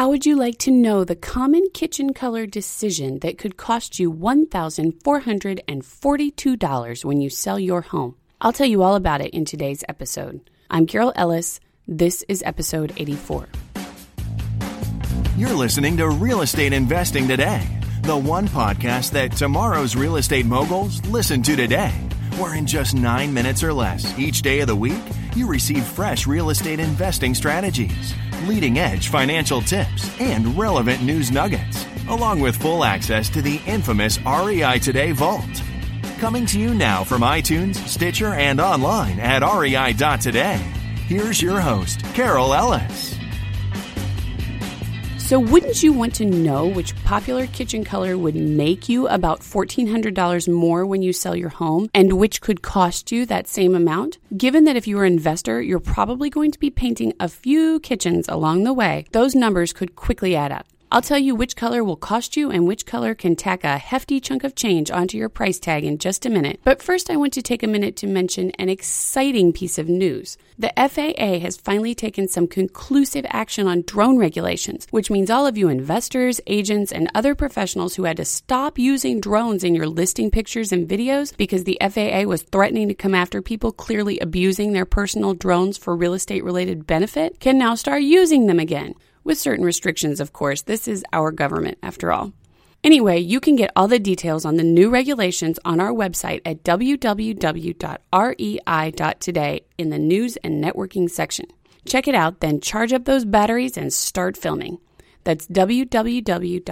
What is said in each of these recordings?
How would you like to know the common kitchen color decision that could cost you $1,442 when you sell your home? I'll tell you all about it in today's episode. I'm Carol Ellis. This is episode 84. You're listening to Real Estate Investing Today, the one podcast that tomorrow's real estate moguls listen to today, where in just nine minutes or less each day of the week, you receive fresh real estate investing strategies leading edge financial tips, and relevant news nuggets, along with full access to the infamous REI Today Vault. Coming to you now from iTunes, Stitcher, and online at rei.today. Here's your host, Carol Ellis. So, wouldn't you want to know which popular kitchen color would make you about $1,400 more when you sell your home and which could cost you that same amount? Given that if you're an investor, you're probably going to be painting a few kitchens along the way, those numbers could quickly add up. I'll tell you which color will cost you and which color can tack a hefty chunk of change onto your price tag in just a minute. But first, I want to take a minute to mention an exciting piece of news. The FAA has finally taken some conclusive action on drone regulations, which means all of you investors, agents, and other professionals who had to stop using drones in your listing pictures and videos because the FAA was threatening to come after people clearly abusing their personal drones for real estate related benefit can now start using them again with certain restrictions, of course. This is our government, after all. Anyway, you can get all the details on the new regulations on our website at www.rei.today in the news and networking section. Check it out, then charge up those batteries and start filming. That's www.rei.today.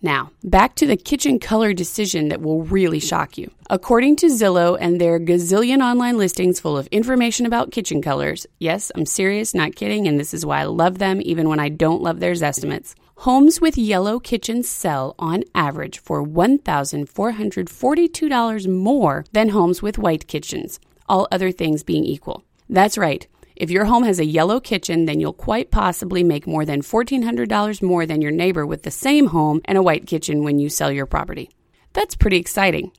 Now, back to the kitchen color decision that will really shock you. According to Zillow and their gazillion online listings full of information about kitchen colors, yes, I'm serious, not kidding, and this is why I love them even when I don't love their estimates. Homes with yellow kitchens sell on average for $1,442 more than homes with white kitchens, all other things being equal. That's right. If your home has a yellow kitchen, then you'll quite possibly make more than $1,400 more than your neighbor with the same home and a white kitchen when you sell your property. That's pretty exciting.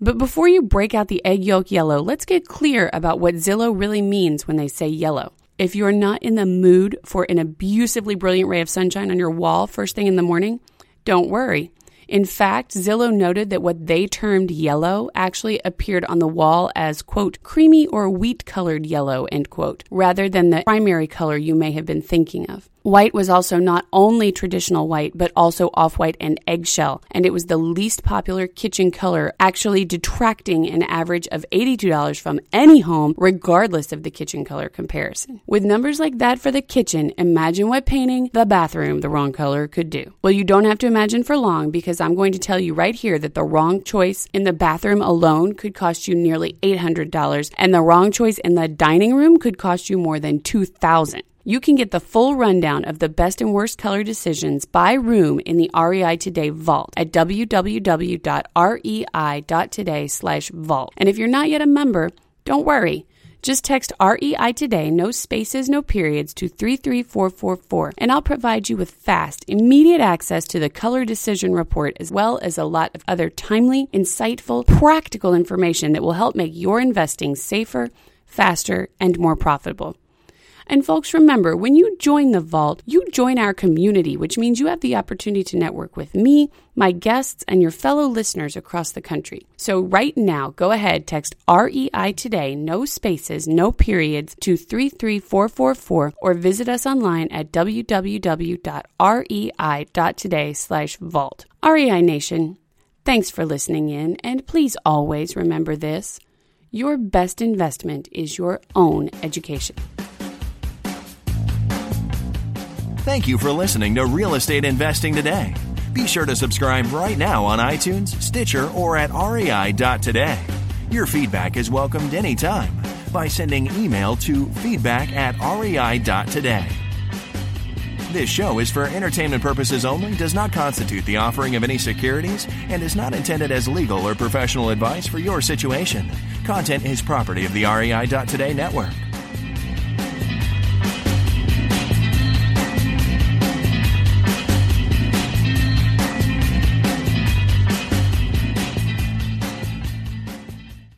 But before you break out the egg yolk yellow, let's get clear about what Zillow really means when they say yellow. If you're not in the mood for an abusively brilliant ray of sunshine on your wall first thing in the morning, don't worry. In fact, Zillow noted that what they termed yellow actually appeared on the wall as, quote, creamy or wheat colored yellow, end quote, rather than the primary color you may have been thinking of. White was also not only traditional white, but also off white and eggshell, and it was the least popular kitchen color, actually detracting an average of $82 from any home, regardless of the kitchen color comparison. With numbers like that for the kitchen, imagine what painting the bathroom the wrong color could do. Well, you don't have to imagine for long because I'm going to tell you right here that the wrong choice in the bathroom alone could cost you nearly $800, and the wrong choice in the dining room could cost you more than $2,000. You can get the full rundown of the best and worst color decisions by room in the REI Today vault at www.rei.today slash vault. And if you're not yet a member, don't worry. Just text REI today, no spaces, no periods, to 33444, and I'll provide you with fast, immediate access to the color decision report as well as a lot of other timely, insightful, practical information that will help make your investing safer, faster, and more profitable. And folks, remember, when you join the vault, you join our community, which means you have the opportunity to network with me, my guests, and your fellow listeners across the country. So right now, go ahead, text REI today, no spaces, no periods, to 33444 or visit us online at www.rei.today slash vault. REI Nation, thanks for listening in, and please always remember this. Your best investment is your own education. Thank you for listening to Real Estate Investing Today. Be sure to subscribe right now on iTunes, Stitcher, or at rei.today. Your feedback is welcomed anytime by sending email to feedback at rei.today. This show is for entertainment purposes only, does not constitute the offering of any securities, and is not intended as legal or professional advice for your situation. Content is property of the REI.today network.